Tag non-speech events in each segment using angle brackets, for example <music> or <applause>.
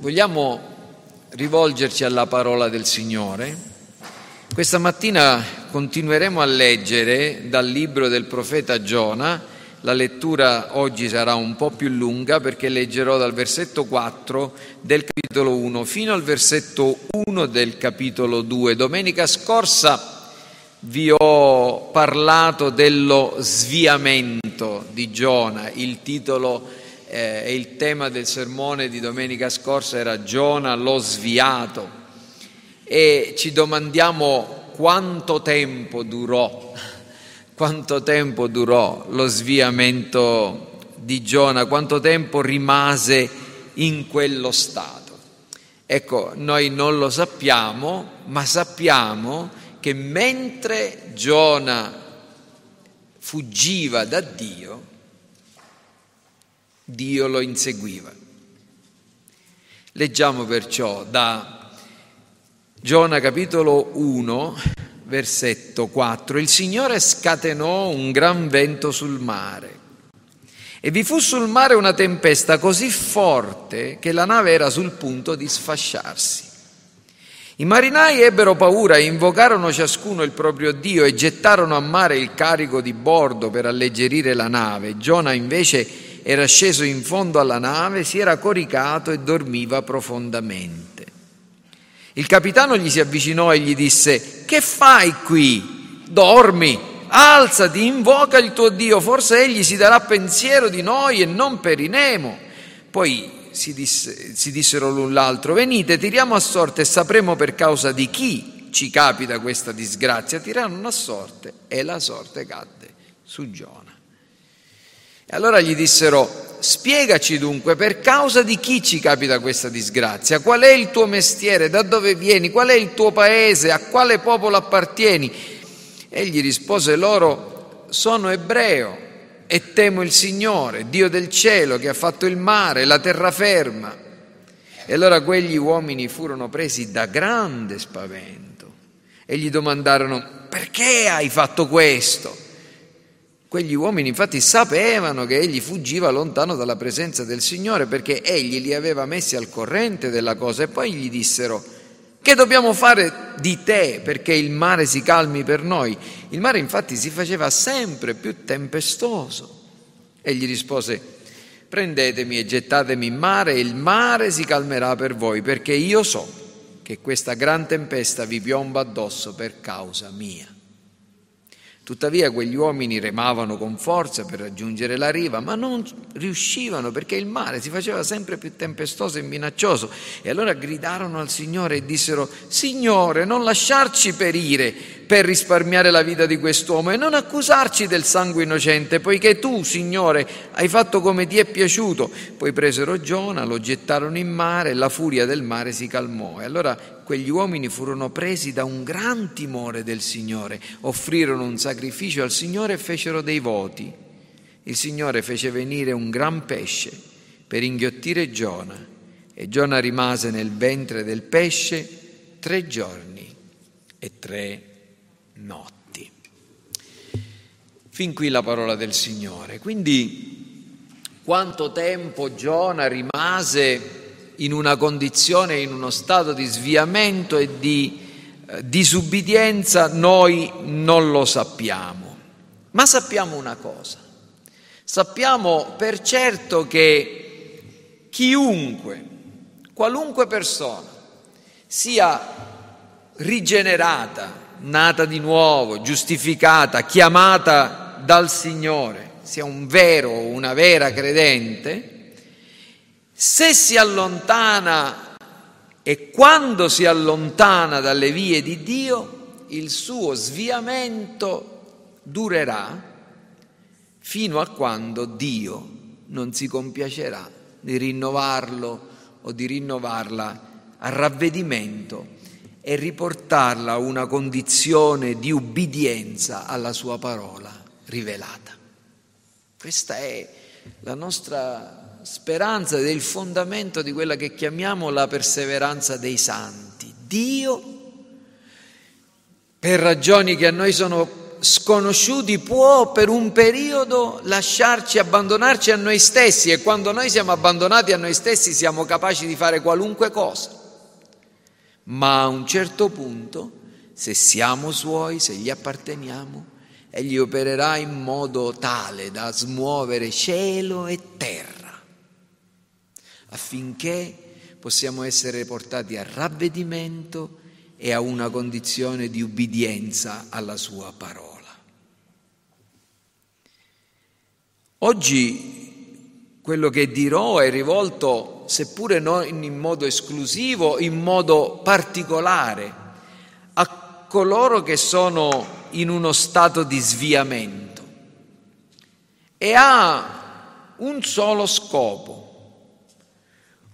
Vogliamo rivolgerci alla parola del Signore. Questa mattina continueremo a leggere dal libro del profeta Giona. La lettura oggi sarà un po' più lunga perché leggerò dal versetto 4 del capitolo 1 fino al versetto 1 del capitolo 2. Domenica scorsa vi ho parlato dello sviamento di Giona, il titolo eh, e il tema del sermone di domenica scorsa era Giona lo sviato e ci domandiamo quanto tempo durò, <laughs> quanto tempo durò lo sviamento di Giona, quanto tempo rimase in quello stato. Ecco, noi non lo sappiamo, ma sappiamo che mentre Giona fuggiva da Dio, Dio lo inseguiva. Leggiamo perciò da Giona capitolo 1, versetto 4. Il Signore scatenò un gran vento sul mare e vi fu sul mare una tempesta così forte che la nave era sul punto di sfasciarsi. I marinai ebbero paura e invocarono ciascuno il proprio Dio e gettarono a mare il carico di bordo per alleggerire la nave. Giona invece era sceso in fondo alla nave, si era coricato e dormiva profondamente. Il capitano gli si avvicinò e gli disse, che fai qui? Dormi, alzati, invoca il tuo Dio, forse egli si darà pensiero di noi e non periremo. Poi si, disse, si dissero l'un l'altro, venite, tiriamo a sorte e sapremo per causa di chi ci capita questa disgrazia. Tirarono a sorte e la sorte cadde su Giona. E allora gli dissero, spiegaci dunque per causa di chi ci capita questa disgrazia, qual è il tuo mestiere, da dove vieni, qual è il tuo paese, a quale popolo appartieni. Egli rispose loro, sono ebreo e temo il Signore, Dio del cielo, che ha fatto il mare, la terraferma. E allora quegli uomini furono presi da grande spavento e gli domandarono, perché hai fatto questo? Quegli uomini infatti sapevano che egli fuggiva lontano dalla presenza del Signore perché egli li aveva messi al corrente della cosa e poi gli dissero, che dobbiamo fare di te perché il mare si calmi per noi? Il mare infatti si faceva sempre più tempestoso. Egli rispose, prendetemi e gettatemi in mare e il mare si calmerà per voi perché io so che questa gran tempesta vi piomba addosso per causa mia. Tuttavia quegli uomini remavano con forza per raggiungere la riva, ma non riuscivano perché il mare si faceva sempre più tempestoso e minaccioso. E allora gridarono al Signore e dissero, Signore, non lasciarci perire per risparmiare la vita di quest'uomo e non accusarci del sangue innocente, poiché tu, Signore, hai fatto come ti è piaciuto. Poi presero Giona, lo gettarono in mare e la furia del mare si calmò. E allora quegli uomini furono presi da un gran timore del Signore, offrirono un sacrificio al Signore e fecero dei voti. Il Signore fece venire un gran pesce per inghiottire Giona e Giona rimase nel ventre del pesce tre giorni e tre notti. Fin qui la parola del Signore. Quindi quanto tempo Giona rimase in una condizione, in uno stato di sviamento e di eh, disubbidienza, noi non lo sappiamo. Ma sappiamo una cosa, sappiamo per certo che chiunque, qualunque persona, sia rigenerata, nata di nuovo, giustificata, chiamata dal Signore, sia un vero o una vera credente, se si allontana e quando si allontana dalle vie di Dio, il suo sviamento durerà fino a quando Dio non si compiacerà di rinnovarlo o di rinnovarla a ravvedimento e riportarla a una condizione di ubbidienza alla sua parola rivelata. Questa è la nostra speranza ed è il fondamento di quella che chiamiamo la perseveranza dei santi. Dio, per ragioni che a noi sono sconosciuti può per un periodo lasciarci, abbandonarci a noi stessi e quando noi siamo abbandonati a noi stessi siamo capaci di fare qualunque cosa. Ma a un certo punto, se siamo suoi, se gli apparteniamo, egli opererà in modo tale da smuovere cielo e terra, affinché possiamo essere portati a ravvedimento e a una condizione di ubbidienza alla sua parola. Oggi quello che dirò è rivolto, seppure non in modo esclusivo, in modo particolare, a coloro che sono in uno stato di sviamento. E ha un solo scopo,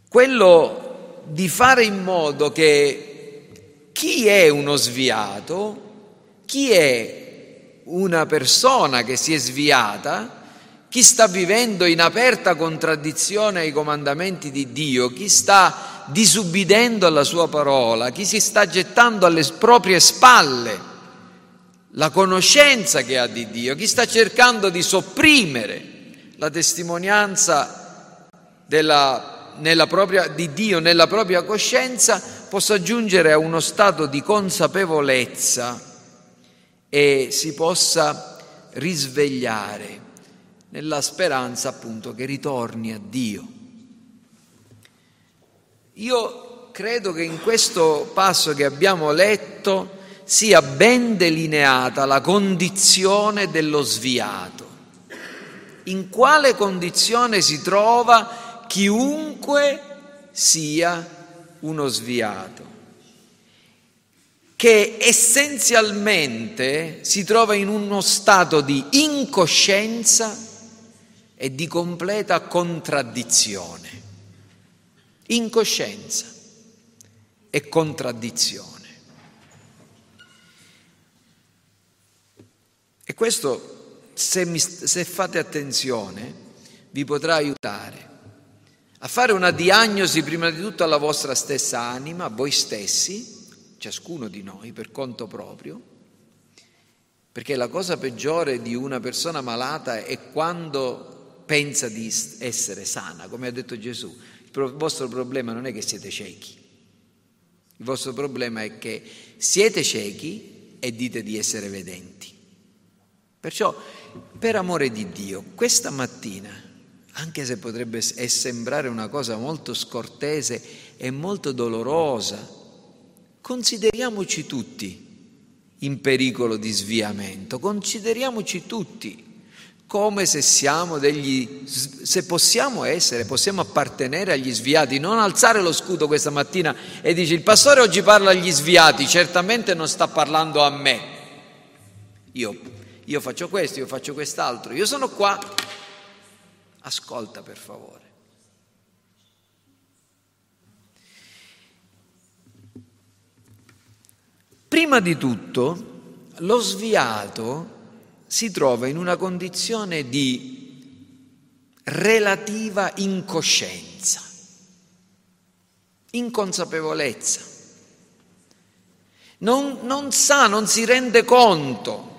quello di fare in modo che chi è uno sviato, chi è una persona che si è sviata, chi sta vivendo in aperta contraddizione ai comandamenti di Dio, chi sta disubbidendo alla sua parola, chi si sta gettando alle proprie spalle la conoscenza che ha di Dio, chi sta cercando di sopprimere la testimonianza della, propria, di Dio nella propria coscienza, possa giungere a uno stato di consapevolezza e si possa risvegliare nella speranza appunto che ritorni a Dio. Io credo che in questo passo che abbiamo letto sia ben delineata la condizione dello sviato. In quale condizione si trova chiunque sia uno sviato, che essenzialmente si trova in uno stato di incoscienza e di completa contraddizione. Incoscienza e contraddizione. E questo, se, mi, se fate attenzione, vi potrà aiutare a fare una diagnosi prima di tutto alla vostra stessa anima, a voi stessi, ciascuno di noi per conto proprio, perché la cosa peggiore di una persona malata è quando pensa di essere sana, come ha detto Gesù. Il vostro problema non è che siete ciechi, il vostro problema è che siete ciechi e dite di essere vedenti. Perciò, per amore di Dio, questa mattina anche se potrebbe sembrare una cosa molto scortese e molto dolorosa, consideriamoci tutti in pericolo di sviamento, consideriamoci tutti come se siamo degli, se possiamo essere, possiamo appartenere agli sviati, non alzare lo scudo questa mattina e dici il pastore oggi parla agli sviati, certamente non sta parlando a me, io, io faccio questo, io faccio quest'altro, io sono qua Ascolta per favore. Prima di tutto, lo sviato si trova in una condizione di relativa incoscienza, inconsapevolezza. Non, non sa, non si rende conto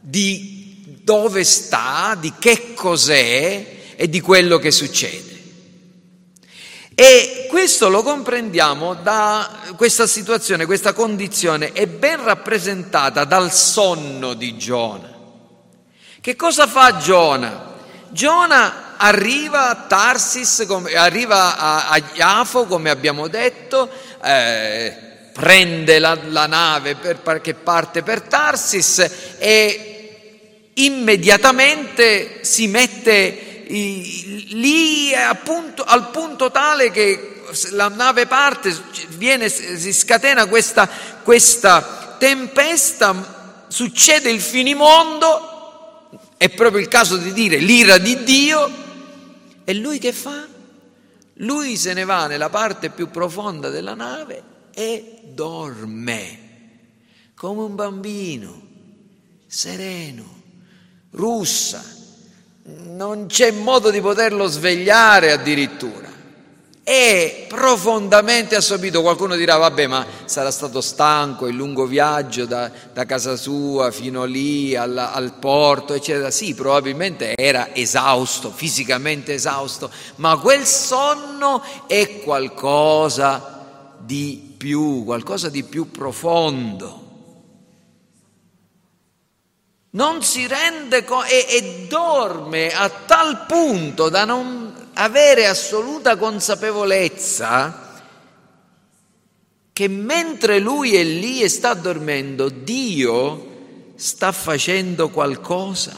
di dove sta, di che cos'è, e di quello che succede. E questo lo comprendiamo da questa situazione, questa condizione è ben rappresentata dal sonno di Giona. Che cosa fa Giona? Giona arriva a Tarsis, arriva a, Iafo, come abbiamo detto, eh, prende la, la nave per, che parte per Tarsis e immediatamente si mette lì appunto, al punto tale che la nave parte, viene, si scatena questa, questa tempesta, succede il finimondo, è proprio il caso di dire l'ira di Dio, e lui che fa? Lui se ne va nella parte più profonda della nave e dorme come un bambino, sereno, russa, non c'è modo di poterlo svegliare addirittura. È profondamente assorbito. Qualcuno dirà, vabbè, ma sarà stato stanco il lungo viaggio da, da casa sua fino lì al, al, porto, eccetera. Sì, probabilmente era esausto, fisicamente esausto, ma quel sonno è qualcosa di più, qualcosa di più profondo. Non si rende conto e, e dorme a tal punto da non avere assoluta consapevolezza che mentre lui è lì e sta dormendo, Dio sta facendo qualcosa.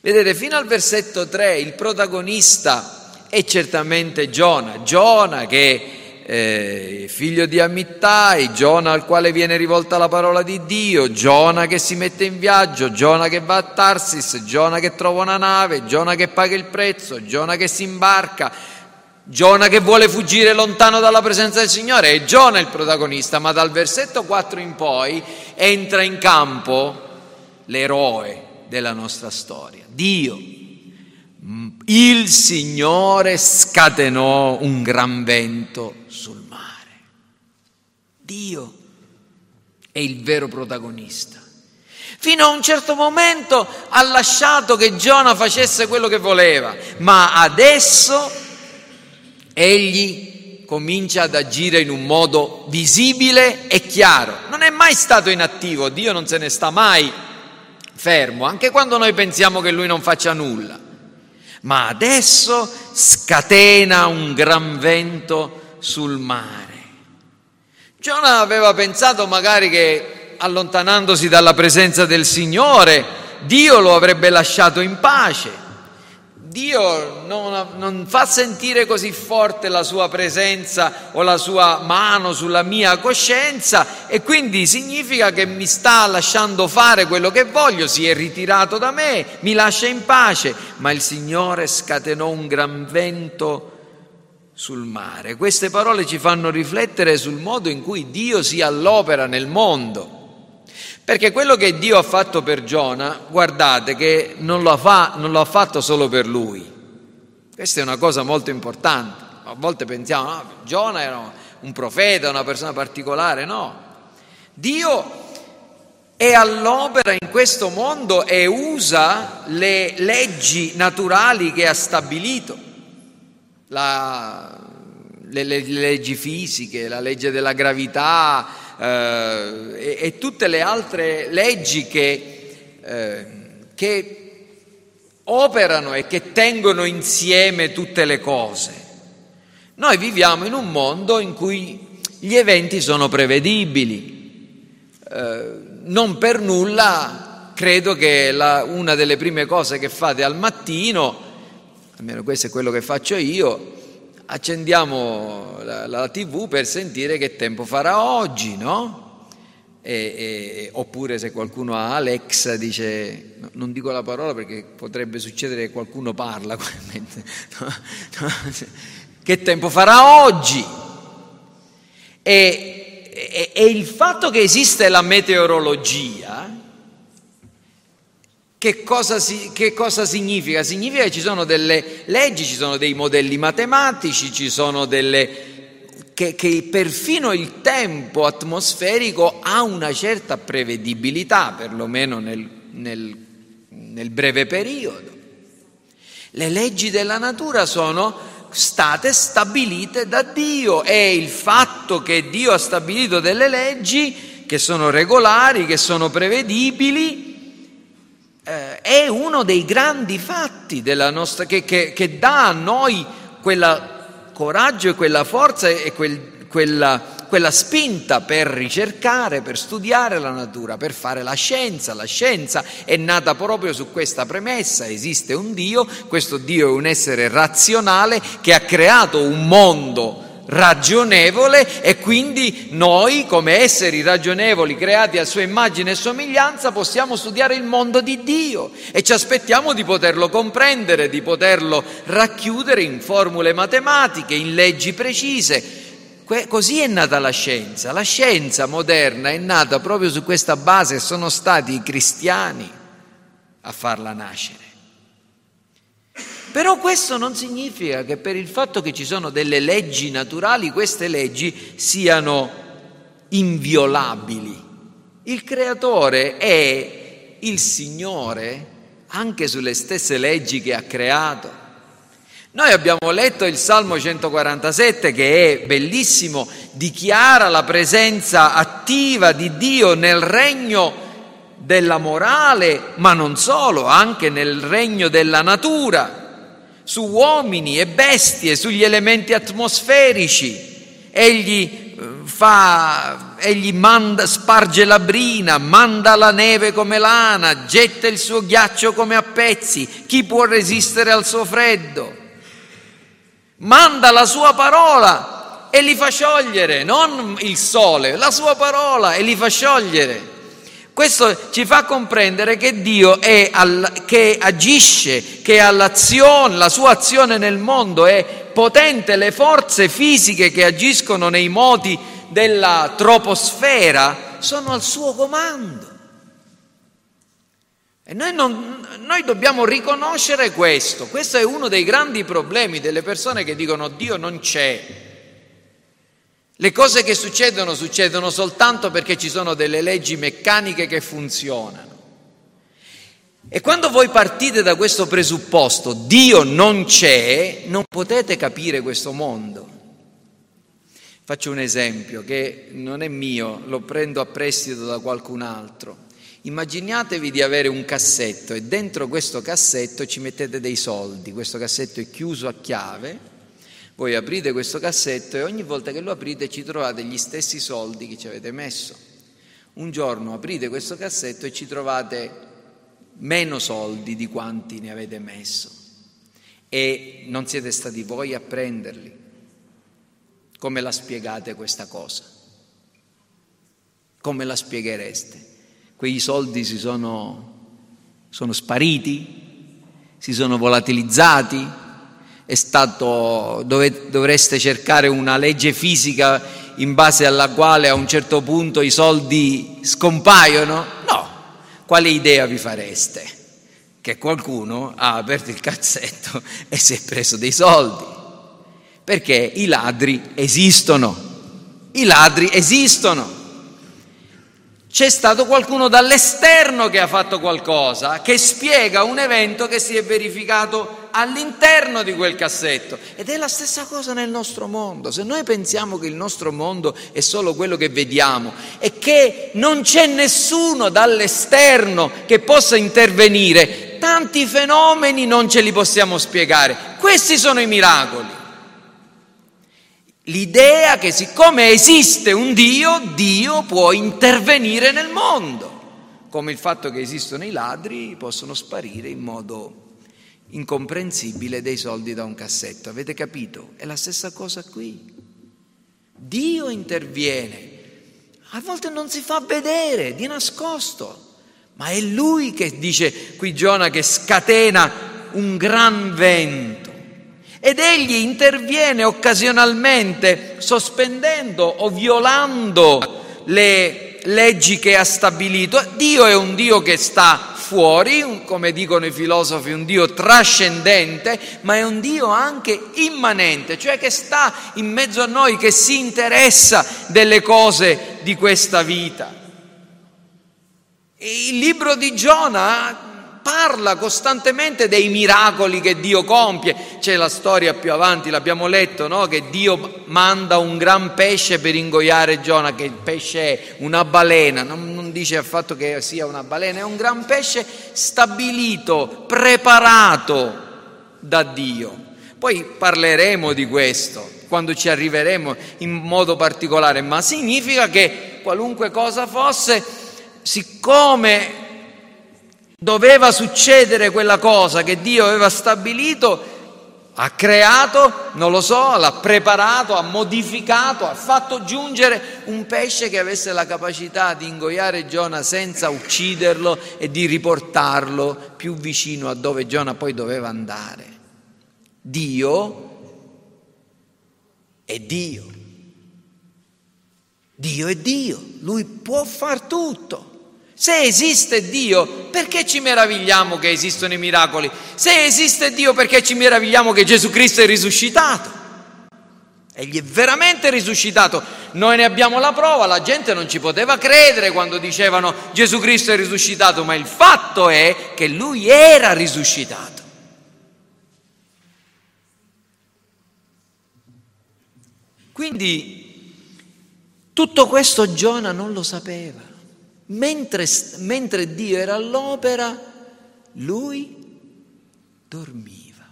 Vedete, fino al versetto 3 il protagonista è certamente Giona, Giona che eh, figlio di Amittai, Giona al quale viene rivolta la parola di Dio, Giona che si mette in viaggio, Giona che va a Tarsis, Giona che trova una nave, Giona che paga il prezzo, Giona che si imbarca, Giona che vuole fuggire lontano dalla presenza del Signore, è Giona il protagonista, ma dal versetto 4 in poi entra in campo l'eroe della nostra storia, Dio. Il Signore scatenò un gran vento. Dio è il vero protagonista. Fino a un certo momento ha lasciato che Giona facesse quello che voleva, ma adesso egli comincia ad agire in un modo visibile e chiaro. Non è mai stato inattivo, Dio non se ne sta mai fermo, anche quando noi pensiamo che lui non faccia nulla. Ma adesso scatena un gran vento sul mare. Giona aveva pensato magari che allontanandosi dalla presenza del Signore, Dio lo avrebbe lasciato in pace. Dio non, non, fa sentire così forte la sua presenza o la sua mano sulla mia coscienza e quindi significa che mi sta lasciando fare quello che voglio, si è ritirato da me, mi lascia in pace, ma il Signore scatenò un gran vento sul mare. Queste parole ci fanno riflettere sul modo in cui Dio si allopera nel mondo. Perché quello che Dio ha fatto per Giona, guardate che non lo, fa, non lo ha fatto solo per lui. Questa è una cosa molto importante. A volte pensiamo, no, Giona era un profeta, una persona particolare, no. Dio è all'opera in questo mondo e usa le leggi naturali che ha stabilito la, le, le, le, leggi fisiche, la legge della gravità eh, e, e, tutte le altre leggi che, eh, che operano e che tengono insieme tutte le cose. Noi viviamo in un mondo in cui gli eventi sono prevedibili. Eh, non per nulla credo che la, una delle prime cose che fate al mattino almeno questo è quello che faccio io, accendiamo la, la tv per sentire che tempo farà oggi, no? E, e, oppure se qualcuno ha Alexa dice, no, non dico la parola perché potrebbe succedere che qualcuno parla, <laughs> no, no, che tempo farà oggi? E, e il fatto che esiste la meteorologia che cosa, si, che cosa, significa? Significa che ci sono delle leggi, ci sono dei modelli matematici, ci sono delle... Che, che perfino il tempo atmosferico ha una certa prevedibilità, perlomeno nel, nel, nel breve periodo. Le leggi della natura sono state stabilite da Dio e il fatto che Dio ha stabilito delle leggi che sono regolari, che sono prevedibili, eh, è uno dei grandi fatti nostra, che, che, che, dà a noi quel coraggio e quella forza e quel, quella, quella spinta per ricercare, per studiare la natura, per fare la scienza. La scienza è nata proprio su questa premessa, esiste un Dio, questo Dio è un essere razionale che ha creato un mondo ragionevole e quindi noi come esseri ragionevoli creati a sua immagine e somiglianza possiamo studiare il mondo di Dio e ci aspettiamo di poterlo comprendere, di poterlo racchiudere in formule matematiche, in leggi precise. così è nata la scienza. La scienza moderna è nata proprio su questa base e sono stati i cristiani a farla nascere. Però questo non significa che per il fatto che ci sono delle leggi naturali, queste leggi siano inviolabili. Il creatore è il Signore anche sulle stesse leggi che ha creato. Noi abbiamo letto il Salmo 147 che è bellissimo, dichiara la presenza attiva di Dio nel regno della morale, ma non solo, anche nel regno della natura, su uomini e bestie, sugli elementi atmosferici. Egli eh, fa, egli manda, sparge la brina, manda la neve come lana, getta il suo ghiaccio come a pezzi. Chi può resistere al suo freddo? Manda la sua parola e li fa sciogliere, non il sole, la sua parola e li fa sciogliere. Questo ci fa comprendere che Dio al, che agisce, che ha l'azione, la sua azione nel mondo è potente, le forze fisiche che agiscono nei modi della troposfera sono al suo comando. E noi, non, noi, dobbiamo riconoscere questo. Questo è uno dei grandi problemi delle persone che dicono Dio non c'è. Le cose che succedono succedono soltanto perché ci sono delle leggi meccaniche che funzionano. E quando voi partite da questo presupposto, Dio non c'è, non potete capire questo mondo. Faccio un esempio che non è mio, lo prendo a prestito da qualcun altro. Immaginatevi di avere un cassetto e dentro questo cassetto ci mettete dei soldi, questo cassetto è chiuso a chiave voi aprite questo cassetto e ogni volta che lo aprite ci trovate gli stessi soldi che ci avete messo. Un giorno aprite questo cassetto e ci trovate meno soldi di quanti ne avete messo e non siete stati voi a prenderli. Come la spiegate questa cosa? Come la spieghereste? Quei soldi si sono, sono spariti? Si sono volatilizzati? È stato, dove, dovreste cercare una legge fisica in base alla quale a un certo punto i soldi scompaiono? No. Quale idea vi fareste? Che qualcuno ha aperto il cazzetto <laughs> e si è preso dei soldi. Perché i ladri esistono. I ladri esistono. C'è stato qualcuno dall'esterno che ha fatto qualcosa, che spiega un evento che si è verificato all'interno di quel cassetto. Ed è la stessa cosa nel nostro mondo. Se noi pensiamo che il nostro mondo è solo quello che vediamo e che non c'è nessuno dall'esterno che possa intervenire, tanti fenomeni non ce li possiamo spiegare. Questi sono i miracoli. L'idea che siccome esiste un Dio, Dio può intervenire nel mondo, come il fatto che esistono i ladri possono sparire in modo incomprensibile dei soldi da un cassetto. Avete capito? È la stessa cosa qui. Dio interviene, a volte non si fa vedere di nascosto, ma è Lui che dice qui Giona che scatena un gran vento ed egli interviene occasionalmente sospendendo o violando le leggi che ha stabilito. Dio è un Dio che sta fuori, come dicono i filosofi, un Dio trascendente, ma è un Dio anche immanente, cioè che sta in mezzo a noi, che si interessa delle cose di questa vita. Il libro di Giona parla costantemente dei miracoli che Dio compie. C'è la storia più avanti, l'abbiamo letto, no? che Dio manda un gran pesce per ingoiare Giona, che il pesce è una balena, non, non dice affatto che sia una balena, è un gran pesce stabilito, preparato da Dio. Poi parleremo di questo quando ci arriveremo in modo particolare, ma significa che qualunque cosa fosse, siccome Doveva succedere quella cosa che Dio aveva stabilito, ha creato, non lo so, l'ha preparato, ha modificato, ha fatto giungere un pesce che avesse la capacità di ingoiare Giona senza ucciderlo e di riportarlo più vicino a dove Giona poi doveva andare. Dio è Dio. Dio è Dio, lui può far tutto. Se esiste Dio, perché ci meravigliamo che esistono i miracoli? Se esiste Dio, perché ci meravigliamo che Gesù Cristo è risuscitato? Egli è veramente risuscitato. Noi ne abbiamo la prova, la gente non ci poteva credere quando dicevano Gesù Cristo è risuscitato, ma il fatto è che lui era risuscitato. Quindi tutto questo Giona non lo sapeva. Mentre, mentre Dio era all'opera, lui dormiva.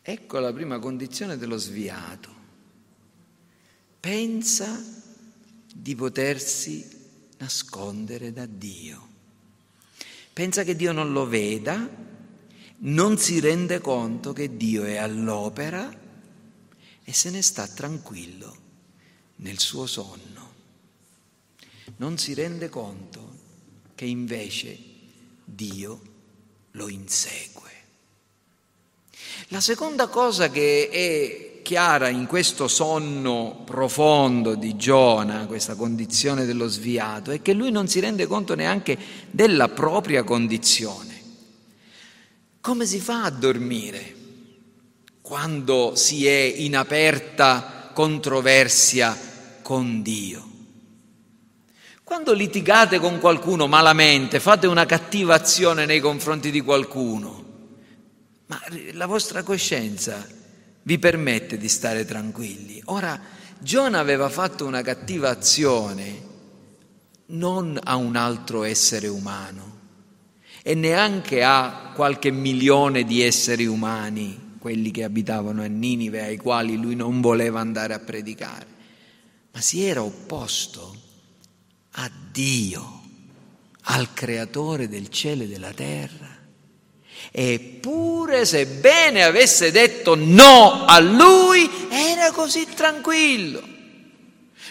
Ecco la prima condizione dello sviato. Pensa di potersi nascondere da Dio. Pensa che Dio non lo veda, non si rende conto che Dio è all'opera e se ne sta tranquillo nel suo sonno non si rende conto che invece Dio lo insegue. La seconda cosa che è chiara in questo sonno profondo di Giona, questa condizione dello sviato, è che lui non si rende conto neanche della propria condizione. Come si fa a dormire quando si è in aperta controversia con Dio? Quando litigate con qualcuno malamente, fate una cattiva azione nei confronti di qualcuno, ma la vostra coscienza vi permette di stare tranquilli. Ora, Giona aveva fatto una cattiva azione non a un altro essere umano e neanche a qualche milione di esseri umani, quelli che abitavano a Ninive, ai quali lui non voleva andare a predicare, ma si era opposto a Dio, al creatore del cielo e della terra. Eppure, sebbene avesse detto no a lui, era così tranquillo.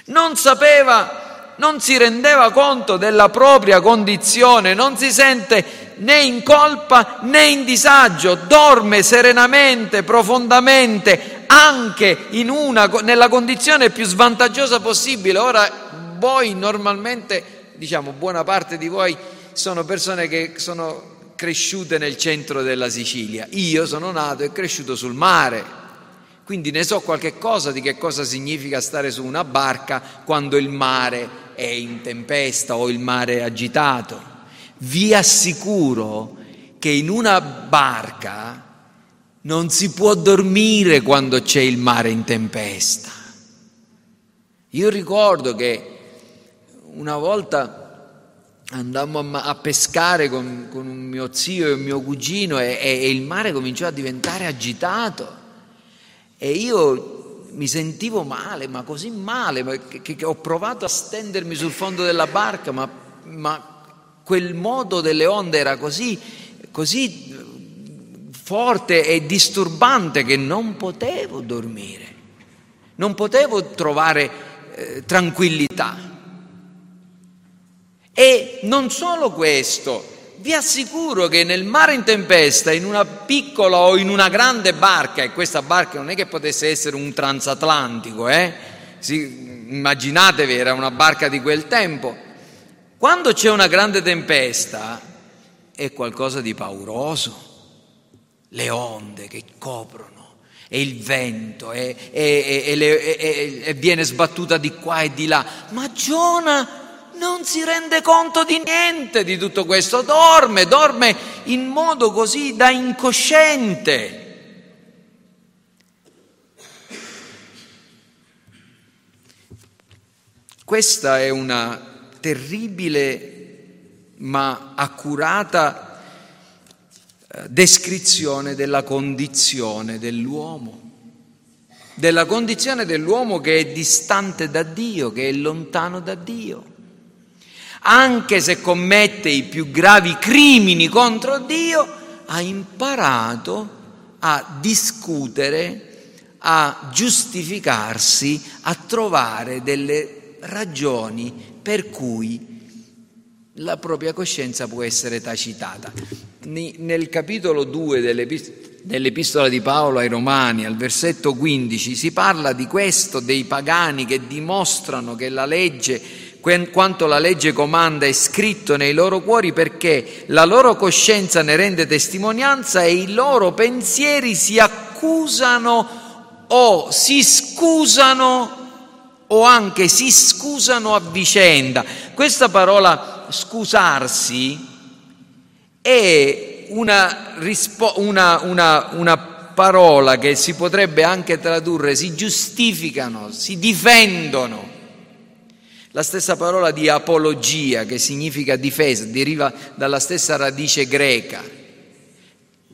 Non sapeva, non si rendeva conto della propria condizione, non si sente né in colpa né in disagio, dorme serenamente, profondamente, anche una, nella condizione più svantaggiosa possibile. Ora voi normalmente, diciamo, buona parte di voi sono persone che sono cresciute nel centro della Sicilia. Io sono nato e cresciuto sul mare, quindi ne so qualche cosa di che cosa significa stare su una barca quando il mare è in tempesta o il mare è agitato. Vi assicuro che in una barca non si può dormire quando c'è il mare in tempesta. Io ricordo che una volta andammo a, pescare con, con, un mio zio e un mio cugino e, e, il mare cominciò a diventare agitato e io mi sentivo male, ma così male, che, che ho provato a stendermi sul fondo della barca, ma, ma quel modo delle onde era così, così forte e disturbante che non potevo dormire, non potevo trovare eh, tranquillità. E non solo questo, vi assicuro che nel mare in tempesta, in una piccola o in una grande barca, e questa barca non è che potesse essere un transatlantico, eh? sì, immaginatevi, era una barca di quel tempo, quando c'è una grande tempesta è qualcosa di pauroso, le onde che coprono e il vento e viene sbattuta di qua e di là, ma Giona non si rende conto di niente di tutto questo, dorme, dorme in modo così da incosciente. Questa è una terribile ma accurata eh, descrizione della condizione dell'uomo, della condizione dell'uomo che è distante da Dio, che è lontano da Dio anche se commette i più gravi crimini contro Dio, ha imparato a discutere, a giustificarsi, a trovare delle ragioni per cui la propria coscienza può essere tacitata. Nel capitolo 2 dell'epistola di Paolo ai Romani, al versetto 15, si parla di questo, dei pagani che dimostrano che la legge quanto la legge comanda è scritto nei loro cuori perché la loro coscienza ne rende testimonianza e i loro pensieri si accusano o si scusano o anche si scusano a vicenda. Questa parola scusarsi è una, rispo- una, una, una parola che si potrebbe anche tradurre si giustificano, si difendono. La stessa parola di apologia, che significa difesa, deriva dalla stessa radice greca,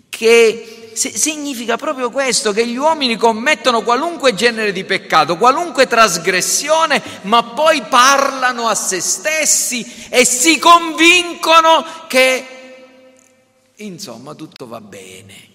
che significa proprio questo, che gli uomini commettono qualunque genere di peccato, qualunque trasgressione, ma poi parlano a se stessi e si convincono che, insomma, tutto va bene.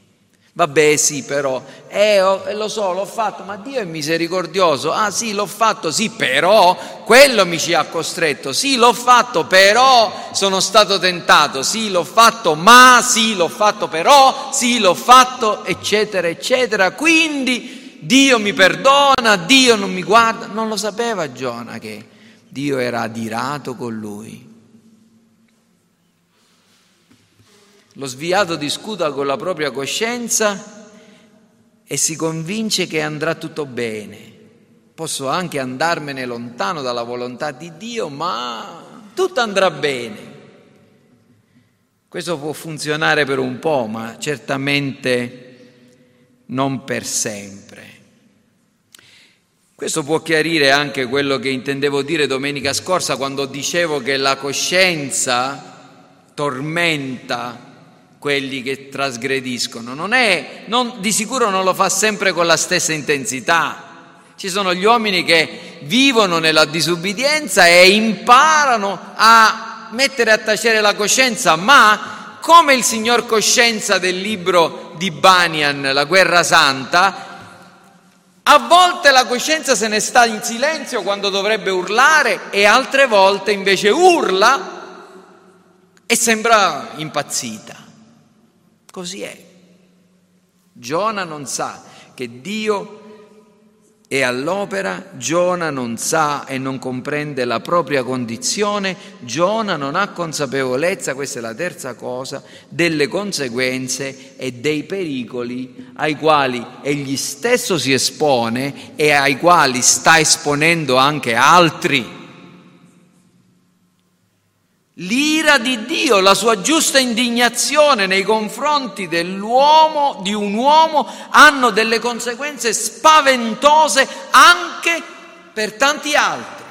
Vabbè sì però, eh, oh, lo so, l'ho fatto, ma Dio è misericordioso, ah sì l'ho fatto, sì però, quello mi ci ha costretto, sì l'ho fatto però, sono stato tentato, sì l'ho fatto ma, sì l'ho fatto però, sì l'ho fatto, eccetera, eccetera. Quindi Dio mi perdona, Dio non mi guarda, non lo sapeva Giona che Dio era adirato con lui. Lo sviato discuta con la propria coscienza e si convince che andrà tutto bene. Posso anche andarmene lontano dalla volontà di Dio, ma tutto andrà bene. Questo può funzionare per un po', ma certamente non per sempre. Questo può chiarire anche quello che intendevo dire domenica scorsa quando dicevo che la coscienza tormenta quelli che trasgrediscono. Non è, non, di sicuro non lo fa sempre con la stessa intensità. Ci sono gli uomini che vivono nella disubbidienza e imparano a mettere a tacere la coscienza, ma come il signor Coscienza del libro di Banian, La guerra santa, a volte la coscienza se ne sta in silenzio quando dovrebbe urlare e altre volte invece urla e sembra impazzita. Così è. Giona non sa che Dio è all'opera, Giona non sa e non comprende la propria condizione, Giona non ha consapevolezza, questa è la terza cosa, delle conseguenze e dei pericoli ai quali egli stesso si espone e ai quali sta esponendo anche altri. L'ira di Dio, la sua giusta indignazione nei confronti dell'uomo, di un uomo, hanno delle conseguenze spaventose anche per tanti altri.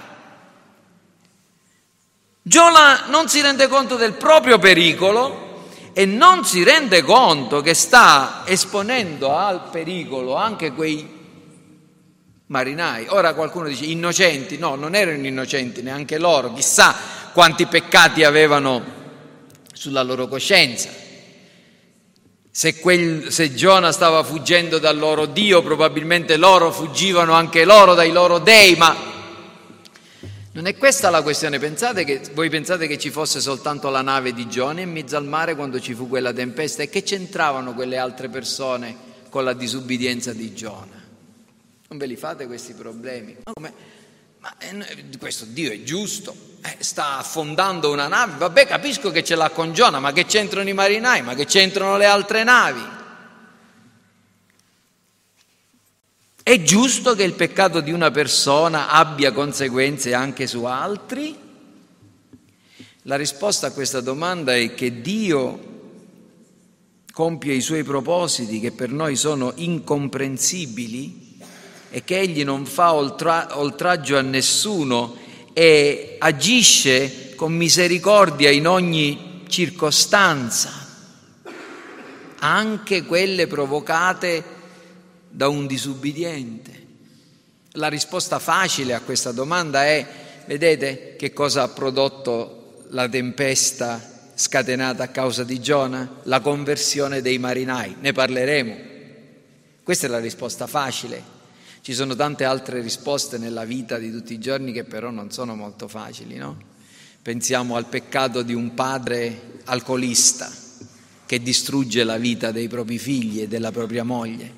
Giona non si rende conto del proprio pericolo e non si rende conto che sta esponendo al pericolo anche quei marinai. Ora qualcuno dice innocenti, no, non erano innocenti neanche loro, chissà quanti peccati avevano sulla loro coscienza. Se, quel, se Giona stava fuggendo dal loro Dio, probabilmente loro fuggivano anche loro dai loro dei, ma non è questa la questione. Pensate che, voi pensate che ci fosse soltanto la nave di Giona in mezzo al mare quando ci fu quella tempesta e che c'entravano quelle altre persone con la disubbidienza di Giona? Non ve li fate questi problemi? Come? Ma eh, questo Dio è giusto, eh, sta affondando una nave, vabbè capisco che ce l'ha con Giona, ma che c'entrano i marinai, ma che c'entrano le altre navi? È giusto che il peccato di una persona abbia conseguenze anche su altri? La risposta a questa domanda è che Dio compie i suoi propositi che per noi sono incomprensibili e che egli non fa oltra, oltraggio a nessuno e agisce con misericordia in ogni circostanza, anche quelle provocate da un disubbidiente. La risposta facile a questa domanda è, vedete che cosa ha prodotto la tempesta scatenata a causa di Giona? La conversione dei marinai, ne parleremo. Questa è la risposta facile. Ci sono tante altre risposte nella vita di tutti i giorni che però non sono molto facili, no? Pensiamo al peccato di un padre alcolista che distrugge la vita dei propri figli e della propria moglie.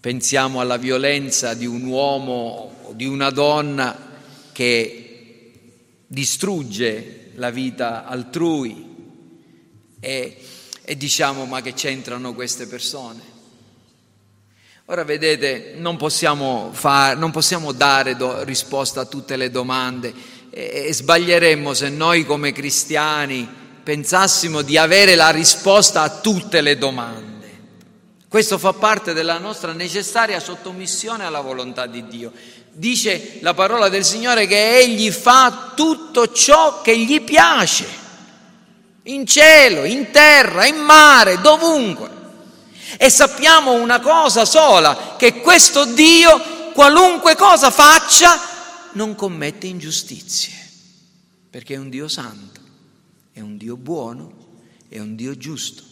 Pensiamo alla violenza di un uomo o di una donna che distrugge la vita altrui e, e diciamo ma che c'entrano queste persone? Ora vedete, non possiamo, far, non possiamo dare do, risposta a tutte le domande e, e sbaglieremmo se noi come cristiani pensassimo di avere la risposta a tutte le domande. Questo fa parte della nostra necessaria sottomissione alla volontà di Dio. Dice la parola del Signore che Egli fa tutto ciò che gli piace, in cielo, in terra, in mare, dovunque. E sappiamo una cosa sola, che questo Dio, qualunque cosa faccia, non commette ingiustizie, perché è un Dio santo, è un Dio buono, è un Dio giusto.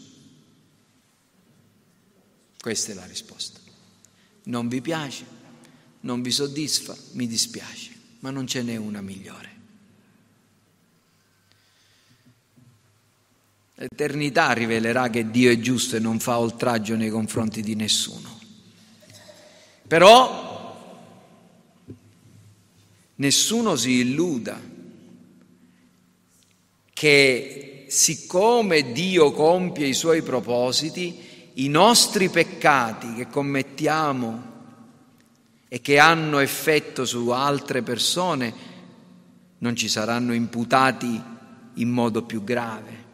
Questa è la risposta. Non vi piace? non vi soddisfa, mi dispiace, ma non ce n'è una migliore. L'eternità rivelerà che Dio è giusto e non fa oltraggio nei confronti di nessuno. Però nessuno si illuda che siccome Dio compie i suoi propositi, i nostri peccati che commettiamo e che hanno effetto su altre persone non ci saranno imputati in modo più grave.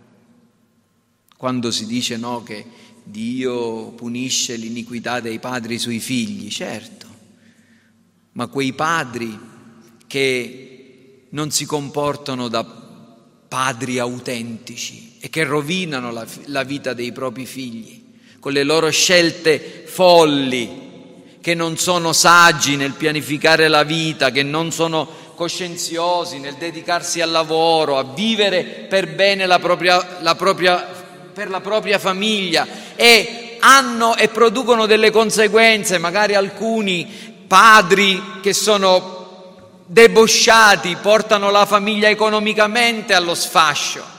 Quando si dice no che Dio punisce l'iniquità dei padri sui figli, certo, ma quei padri che non si comportano da padri autentici e che rovinano la, la vita dei propri figli con le loro scelte folli, che non sono saggi nel pianificare la vita, che non sono coscienziosi nel dedicarsi al lavoro, a vivere per bene la propria, la propria, per la propria famiglia e hanno e producono delle conseguenze, magari alcuni padri che sono debosciati, portano la famiglia economicamente allo sfascio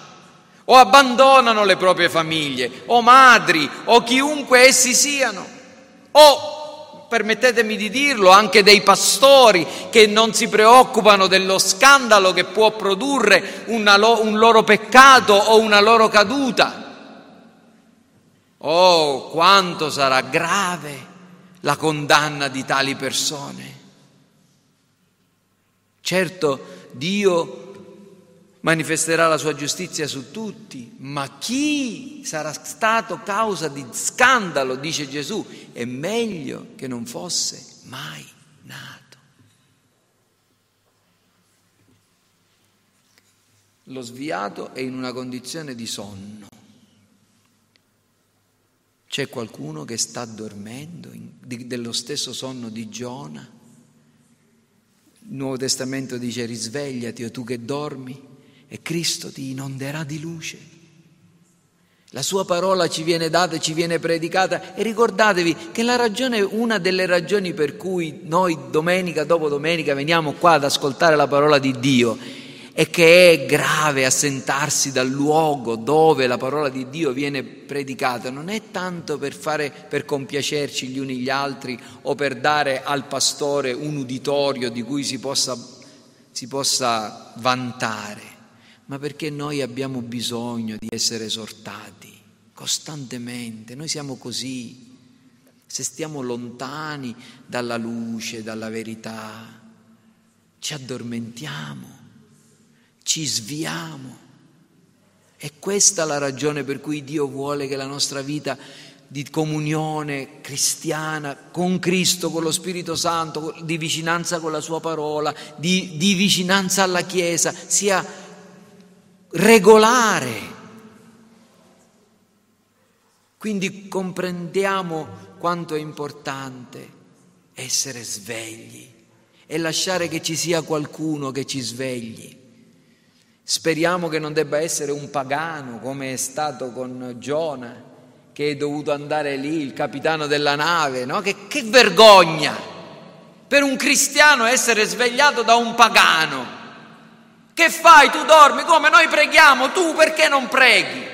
o abbandonano le proprie famiglie, o madri, o chiunque essi siano, o permettetemi di dirlo, anche dei pastori che non si preoccupano dello scandalo che può produrre lo, un loro peccato o una loro caduta. Oh, quanto sarà grave la condanna di tali persone. Certo, Dio manifesterà la sua giustizia su tutti, ma chi sarà stato causa di scandalo, dice Gesù, è meglio che non fosse mai nato. Lo sviato è in una condizione di sonno. C'è qualcuno che sta dormendo dello stesso sonno di Giona? Il Nuovo Testamento dice risvegliati o tu che dormi e Cristo ti inonderà di luce. La sua parola ci viene data, ci viene predicata e ricordatevi che la ragione, una delle ragioni per cui noi domenica dopo domenica veniamo qua ad ascoltare la parola di Dio è che è grave assentarsi dal luogo dove la parola di Dio viene predicata, non è tanto per, fare, per compiacerci gli uni gli altri o per dare al pastore un uditorio di cui si possa, si possa vantare ma perché noi abbiamo bisogno di essere esortati costantemente. Noi siamo così. Se stiamo lontani dalla luce, dalla verità, ci addormentiamo, ci sviamo. È questa la ragione per cui Dio vuole che la nostra vita di comunione cristiana con Cristo, con lo Spirito Santo, di vicinanza con la Sua parola, di, di vicinanza alla Chiesa, sia regolare. Quindi comprendiamo quanto è importante essere svegli e lasciare che ci sia qualcuno che ci svegli. Speriamo che non debba essere un pagano come è stato con Giona, che è dovuto andare lì, il capitano della nave, no? Che, che vergogna per un cristiano essere svegliato da un pagano. Che fai? Tu dormi come noi preghiamo, tu perché non preghi?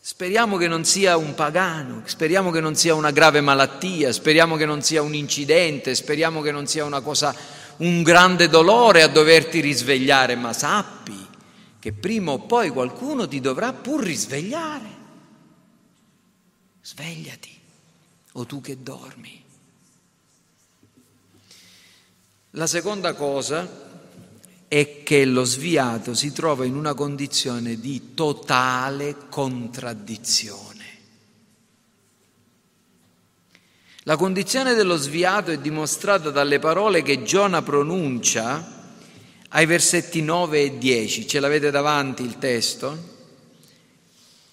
Speriamo che non sia un pagano, speriamo che non sia una grave malattia, speriamo che non sia un incidente, speriamo che non sia una cosa, un grande dolore a doverti risvegliare, ma sappi che prima o poi qualcuno ti dovrà pur risvegliare. Svegliati, o tu che dormi. La seconda cosa è che lo sviato si trova in una condizione di totale contraddizione. La condizione dello sviato è dimostrata dalle parole che Giona pronuncia ai versetti 9 e 10. Ce l'avete davanti il testo?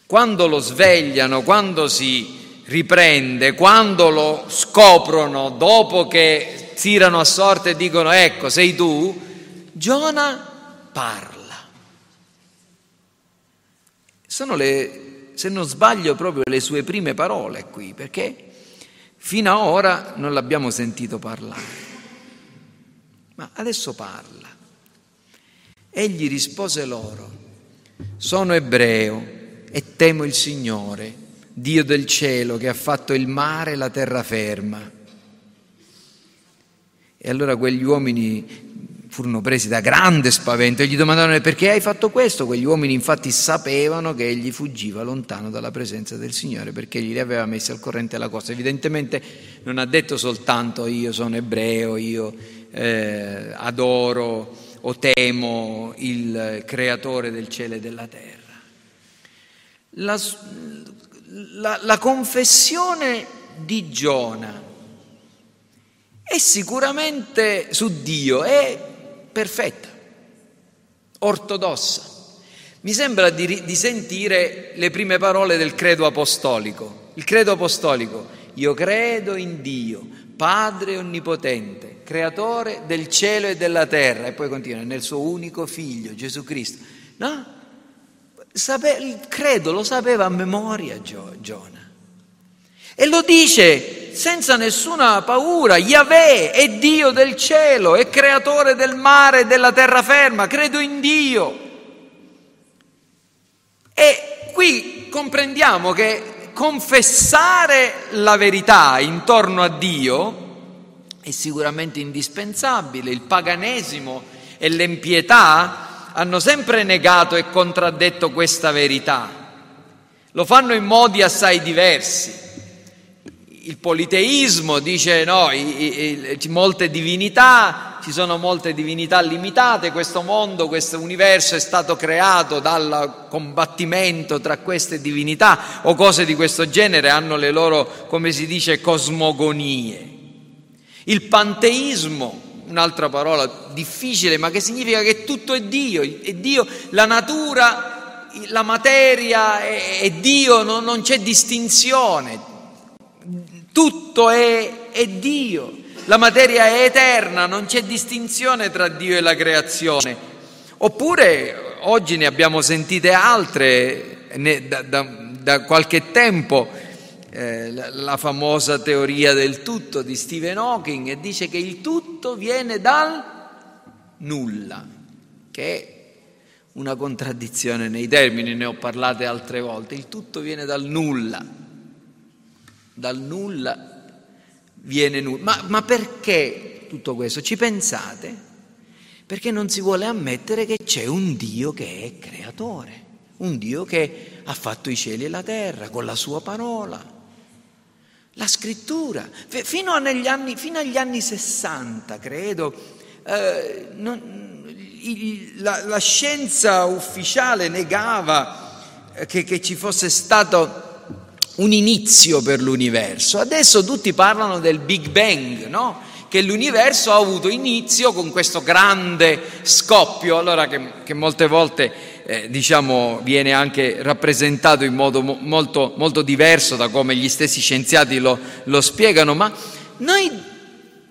Quando lo svegliano, quando si riprende, quando lo scoprono dopo che tirano a sorte e dicono ecco sei tu, Giona parla. Sono le, se non sbaglio, proprio le sue prime parole qui, perché fino ad ora non l'abbiamo sentito parlare. Ma adesso parla. Egli rispose loro, sono ebreo e temo il Signore, Dio del cielo che ha fatto il mare e la terraferma. E allora quegli uomini furono presi da grande spavento e gli domandarono perché hai fatto questo? Quegli uomini infatti sapevano che egli fuggiva lontano dalla presenza del Signore perché gli aveva messi al corrente la cosa. Evidentemente non ha detto soltanto io sono ebreo, io eh, adoro o temo il creatore del cielo e della terra. La, la, la confessione di Giona è sicuramente su Dio, è perfetta, ortodossa. Mi sembra di, di, sentire le prime parole del credo apostolico. Il credo apostolico, io credo in Dio, Padre onnipotente, creatore del cielo e della terra, e poi continua, nel suo unico figlio, Gesù Cristo. No? Sape, il credo lo sapeva a memoria Giona. E lo dice senza nessuna paura. Yahweh è Dio del cielo, è creatore del mare e della terraferma, credo in Dio. E qui comprendiamo che confessare la verità intorno a Dio è sicuramente indispensabile. Il paganesimo e l'empietà hanno sempre negato e contraddetto questa verità. Lo fanno in modi assai diversi il politeismo dice no, i, i, molte divinità, ci sono molte divinità limitate, questo mondo, questo universo è stato creato dal combattimento tra queste divinità o cose di questo genere, hanno le loro, come si dice, cosmogonie. Il panteismo, un'altra parola difficile, ma che significa che tutto è Dio, è Dio, la natura, la materia è, è Dio, non, non c'è distinzione tutto è, è Dio, la materia è eterna, non c'è distinzione tra Dio e la creazione. Oppure oggi ne abbiamo sentite altre ne, da, da, da, qualche tempo, eh, la, la, famosa teoria del tutto di Stephen Hawking e dice che il tutto viene dal nulla, che è una contraddizione nei termini, ne ho parlate altre volte, il tutto viene dal nulla dal nulla viene nulla. Ma, ma perché tutto questo? Ci pensate? Perché non si vuole ammettere che c'è un Dio che è creatore, un Dio che ha fatto i cieli e la terra con la sua parola. La scrittura, fino, anni, fino agli anni 60, credo, eh, non, il, la, la, scienza ufficiale negava che, che ci fosse stato un inizio per l'universo. Adesso tutti parlano del Big Bang, no? che l'universo ha avuto inizio con questo grande scoppio, allora che, che molte volte eh, diciamo, viene anche rappresentato in modo mo- molto, molto, diverso da come gli stessi scienziati lo, lo spiegano, ma noi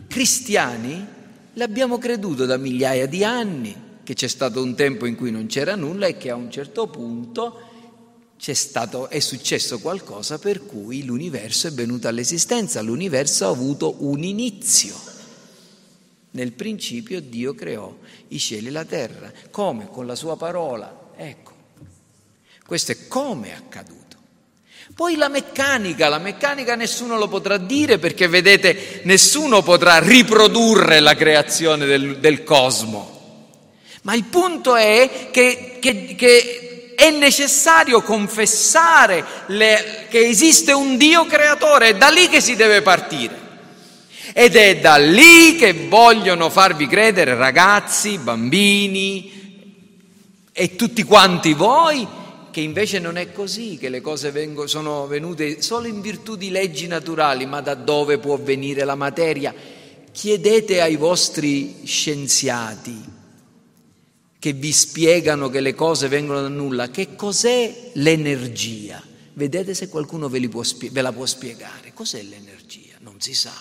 cristiani l'abbiamo creduto da migliaia di anni, che c'è stato un tempo in cui non c'era nulla e che a un certo punto stato, è successo qualcosa per cui l'universo è venuto all'esistenza, l'universo ha avuto un inizio. Nel principio Dio creò i cieli e la terra. Come? Con la sua parola. Ecco, questo è come è accaduto. Poi la meccanica, la meccanica nessuno lo potrà dire perché vedete nessuno potrà riprodurre la creazione del, del cosmo. Ma il punto è che, che, che è necessario confessare le, che esiste un Dio creatore, è da lì che si deve partire. Ed è da lì che vogliono farvi credere ragazzi, bambini e tutti quanti voi che invece non è così, che le cose vengono, sono venute solo in virtù di leggi naturali, ma da dove può venire la materia? Chiedete ai vostri scienziati che vi spiegano che le cose vengono da nulla, che cos'è l'energia? Vedete se qualcuno ve, può, ve la può spiegare. Cos'è l'energia? Non si sa.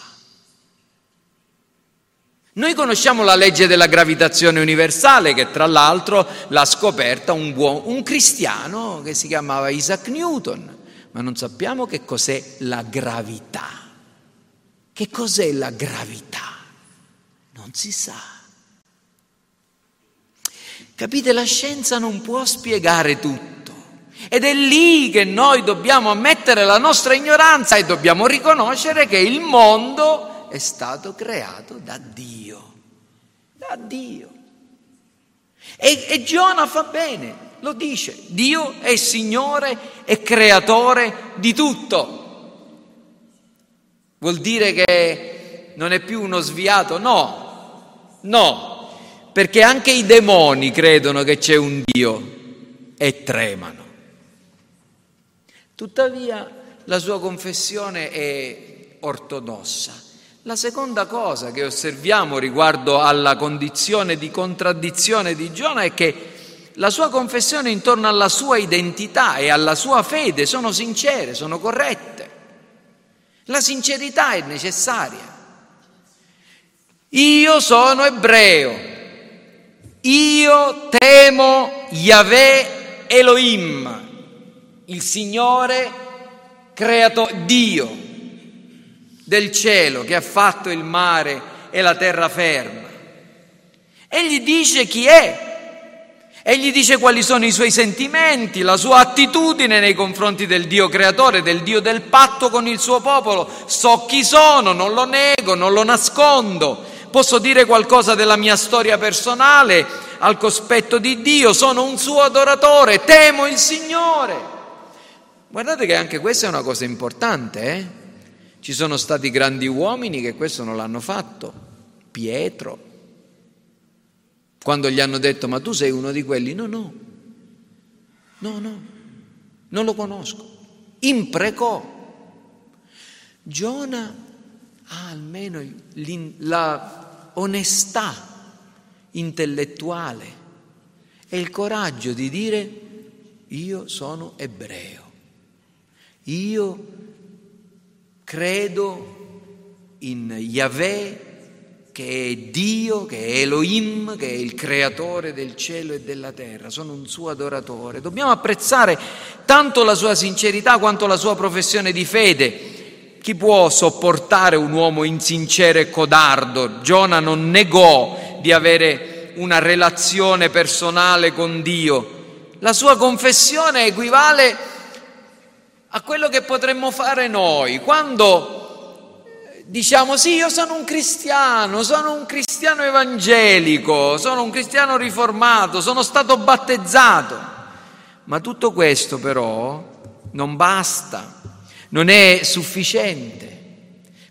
Noi conosciamo la legge della gravitazione universale che tra l'altro l'ha scoperta un, buon, un cristiano che si chiamava Isaac Newton, ma non sappiamo che cos'è la gravità. Che cos'è la gravità? Non si sa. Capite, la scienza non può spiegare tutto. Ed è lì che noi dobbiamo ammettere la nostra ignoranza e dobbiamo riconoscere che il mondo è stato creato da Dio, da Dio. E, e Giona fa bene, lo dice, Dio è Signore e creatore di tutto. Vuol dire che non è più uno sviato? No, no, perché anche i demoni credono che c'è un Dio e tremano. Tuttavia la sua confessione è ortodossa la seconda cosa che osserviamo riguardo alla condizione di contraddizione di Giona è che la sua confessione intorno alla sua identità e alla sua fede sono sincere, sono corrette. La sincerità è necessaria. Io sono ebreo, io temo Yahweh Elohim, il Signore creatore, Dio del cielo che ha fatto il mare e la terra ferma. Egli dice chi è, egli dice quali sono i suoi sentimenti, la sua attitudine nei confronti del Dio creatore, del Dio del patto con il suo popolo. So chi sono, non lo nego, non lo nascondo. Posso dire qualcosa della mia storia personale al cospetto di Dio, sono un suo adoratore, temo il Signore. Guardate che anche questa è una cosa importante, eh? Ci sono stati grandi uomini che questo non l'hanno fatto. Pietro. Quando gli hanno detto ma tu sei uno di quelli, no, no, no, no, non lo conosco. Imprecò. Giona ha almeno la onestà intellettuale e il coraggio di dire io sono ebreo, io credo in Yahweh che è Dio, che è Elohim, che è il creatore del cielo e della terra, sono un suo adoratore. Dobbiamo apprezzare tanto la sua sincerità quanto la sua professione di fede. Chi può sopportare un uomo insincero e codardo? Giona non negò di avere una relazione personale con Dio. La sua confessione equivale a quello che potremmo fare noi quando diciamo sì, io sono un cristiano, sono un cristiano evangelico, sono un cristiano riformato, sono stato battezzato. Ma tutto questo però non basta, non è sufficiente,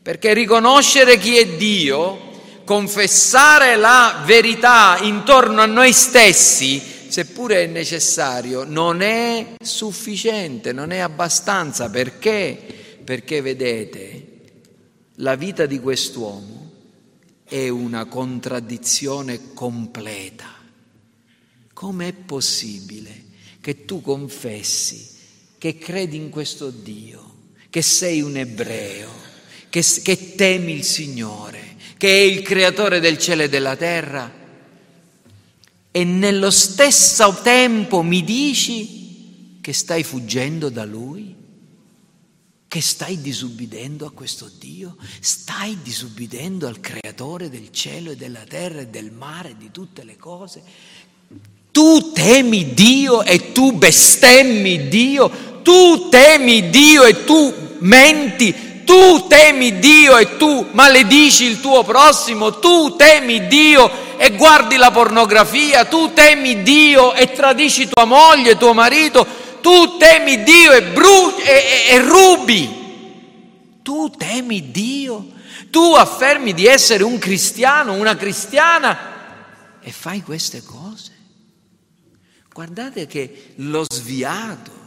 perché riconoscere chi è Dio, confessare la verità intorno a noi stessi, seppure è necessario, non è sufficiente, non è abbastanza. Perché? Perché vedete, la vita di quest'uomo è una contraddizione completa. Com'è possibile che tu confessi che credi in questo Dio, che sei un ebreo, che, che temi il Signore, che è il creatore del cielo e della terra? e nello stesso tempo mi dici che stai fuggendo da Lui? Che stai disubbidendo a questo Dio? Stai disubbidendo al Creatore del cielo e della terra e del mare e di tutte le cose? Tu temi Dio e tu bestemmi Dio, Tu temi Dio e tu menti. Tu temi Dio e tu maledici il tuo prossimo, tu temi Dio e guardi la pornografia, tu temi Dio e tradisci tua moglie, tuo marito, tu temi Dio e, bru- e, e, e rubi, tu temi Dio, tu affermi di essere un cristiano, una cristiana e fai queste cose. Guardate che lo sviato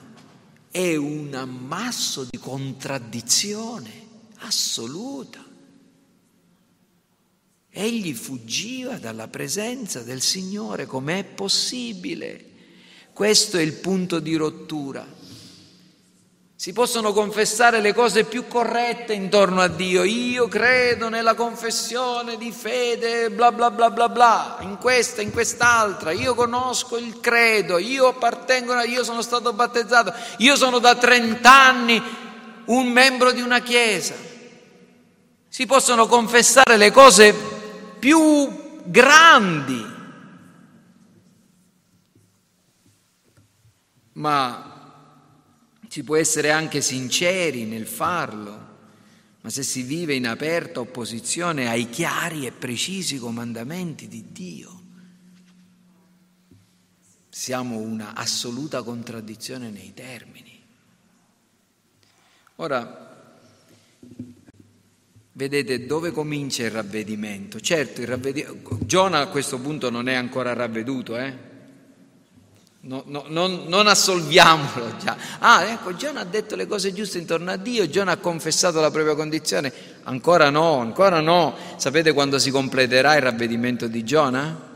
è un ammasso di contraddizione assoluta. Egli fuggiva dalla presenza del Signore, com'è possibile? Questo è il punto di rottura. Si possono confessare le cose più corrette intorno a Dio. Io credo nella confessione di fede, bla bla bla bla bla, in questa, in quest'altra. Io conosco il credo, io appartengo, io sono stato battezzato, io sono da 30 anni un membro di una chiesa. Si possono confessare le cose più grandi, ma si può essere anche sinceri nel farlo, ma se si vive in aperta opposizione ai chiari e precisi comandamenti di Dio, siamo una assoluta contraddizione nei termini. Ora, vedete dove comincia il ravvedimento? Certo, il ravvedimento, Giona a questo punto non è ancora ravveduto, eh? No, no, non, non, assolviamolo già. Ah, ecco, Giona ha detto le cose giuste intorno a Dio, Giona ha confessato la propria condizione. Ancora no, ancora no. Sapete quando si completerà il ravvedimento di Giona?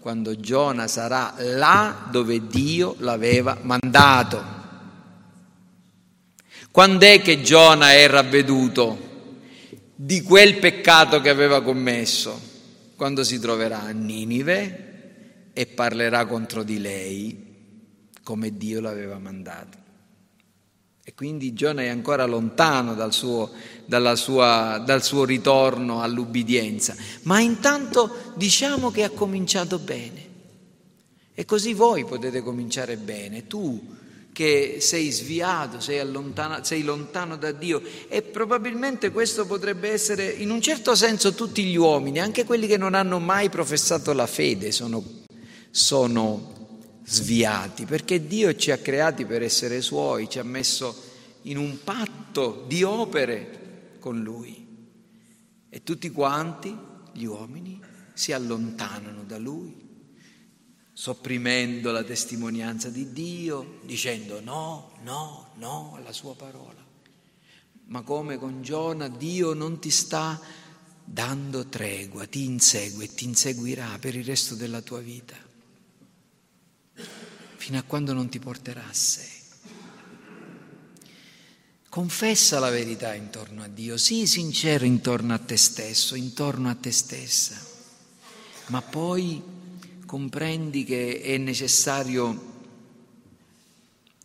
Quando Giona sarà là dove Dio l'aveva mandato. Quando è che Giona è ravveduto di quel peccato che aveva commesso? Quando si troverà a Ninive e parlerà contro di lei come Dio l'aveva mandato. E quindi Giona è ancora lontano dal suo, sua, dal suo ritorno all'ubbidienza, ma intanto diciamo che ha cominciato bene. E così voi potete cominciare bene, tu che sei sviato, sei, sei, lontano da Dio e probabilmente questo potrebbe essere in un certo senso tutti gli uomini, anche quelli che non hanno mai professato la fede sono sono sviati, perché Dio ci ha creati per essere suoi, ci ha messo in un patto di opere con Lui. E tutti quanti, gli uomini, si allontanano da Lui, sopprimendo la testimonianza di Dio, dicendo no, no, no alla sua parola. Ma come con Giona, Dio non ti sta dando tregua, ti insegue e ti inseguirà per il resto della tua vita fino a quando non ti porterà a sé. Confessa la verità intorno a Dio, sii sincero intorno a te stesso, intorno a te stessa, ma poi comprendi che è necessario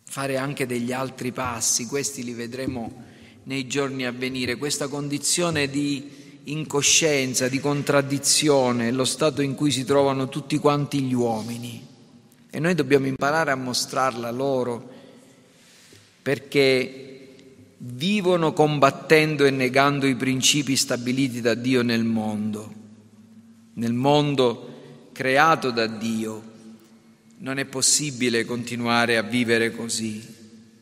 fare anche degli altri passi, questi li vedremo nei giorni a venire, questa condizione di incoscienza, di contraddizione, lo stato in cui si trovano tutti quanti gli uomini. E noi dobbiamo imparare a mostrarla loro perché vivono combattendo e negando i principi stabiliti da Dio nel mondo. Nel mondo creato da Dio non è possibile continuare a vivere così,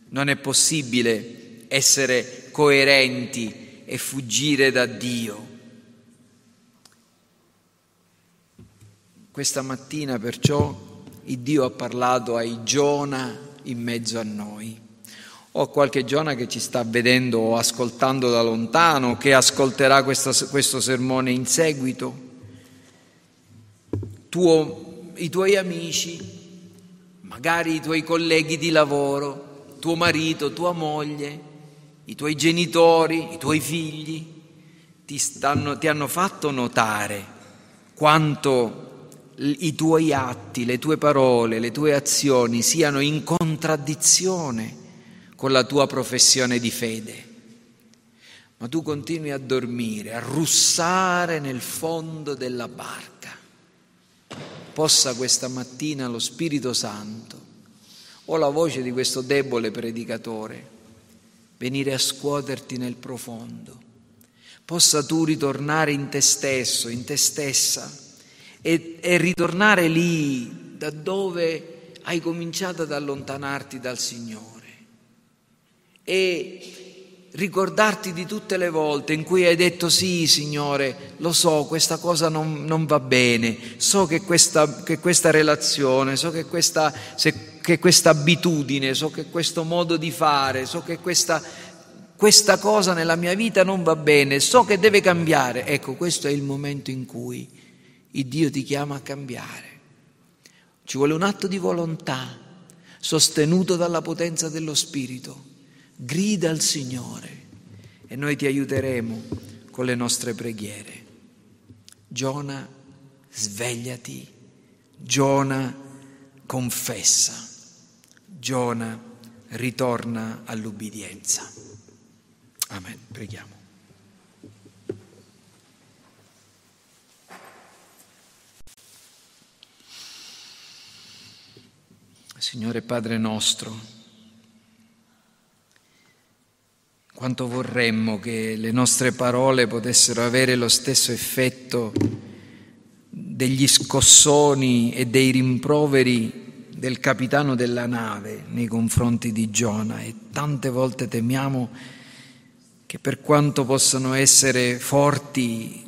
non è possibile essere coerenti e fuggire da Dio. Questa mattina perciò il Dio ha parlato ai Giona in mezzo a noi. O a qualche Giona che ci sta vedendo o ascoltando da lontano, che ascolterà questo, questo sermone in seguito. Tuo, I tuoi amici, magari i tuoi colleghi di lavoro, tuo marito, tua moglie, i tuoi genitori, i tuoi figli, ti, stanno, ti hanno fatto notare quanto i tuoi atti, le tue parole, le tue azioni siano in contraddizione con la tua professione di fede. Ma tu continui a dormire, a russare nel fondo della barca. Possa questa mattina lo Spirito Santo o la voce di questo debole predicatore, venire a scuoterti nel profondo. Possa tu ritornare in te stesso, in te stessa e, e ritornare lì da dove hai cominciato ad allontanarti dal Signore. E ricordarti di tutte le volte in cui hai detto sì Signore, lo so, questa cosa non, non va bene, so che questa, che questa relazione, so che questa, se, che questa abitudine, so che questo modo di fare, so che questa, questa cosa nella mia vita non va bene, so che deve cambiare. Ecco, questo è il momento in cui il Dio ti chiama a cambiare. Ci vuole un atto di volontà sostenuto dalla potenza dello Spirito grida al Signore e noi ti aiuteremo con le nostre preghiere. Giona, svegliati, Giona, confessa, Giona, ritorna all'ubbidienza. Amen. Preghiamo. Signore Padre nostro, Quanto vorremmo che le nostre parole potessero avere lo stesso effetto degli scossoni e dei rimproveri del capitano della nave nei confronti di Giona. E tante volte temiamo che per quanto possano essere forti,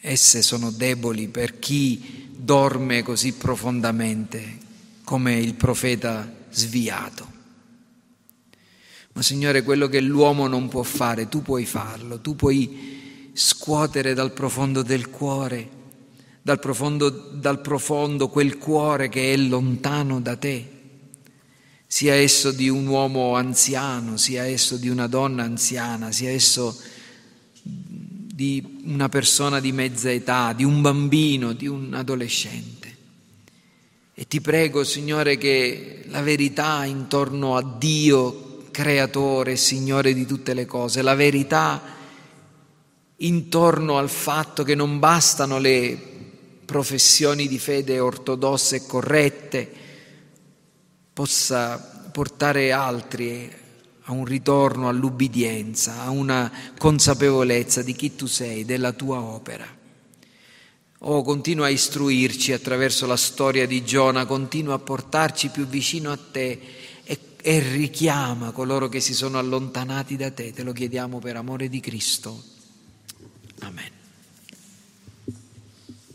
esse sono deboli per chi dorme così profondamente come il profeta sviato. Ma Signore, quello che l'uomo non può fare, tu puoi farlo, tu puoi scuotere dal profondo del cuore, dal profondo, dal profondo quel cuore che è lontano da te, sia esso di un uomo anziano, sia esso di una donna anziana, sia esso di una persona di mezza età, di un bambino, di un adolescente. E ti prego, Signore, che la verità intorno a Dio creatore, Signore di tutte le cose, la verità intorno al fatto che non bastano le professioni di fede ortodosse e corrette, possa portare altri a un ritorno all'ubbidienza, a una consapevolezza di chi tu sei, della tua opera. Oh, continua a istruirci attraverso la storia di Giona, continua a portarci più vicino a te e, e richiama coloro che si sono allontanati da te. Te lo chiediamo per amore di Cristo. Amen.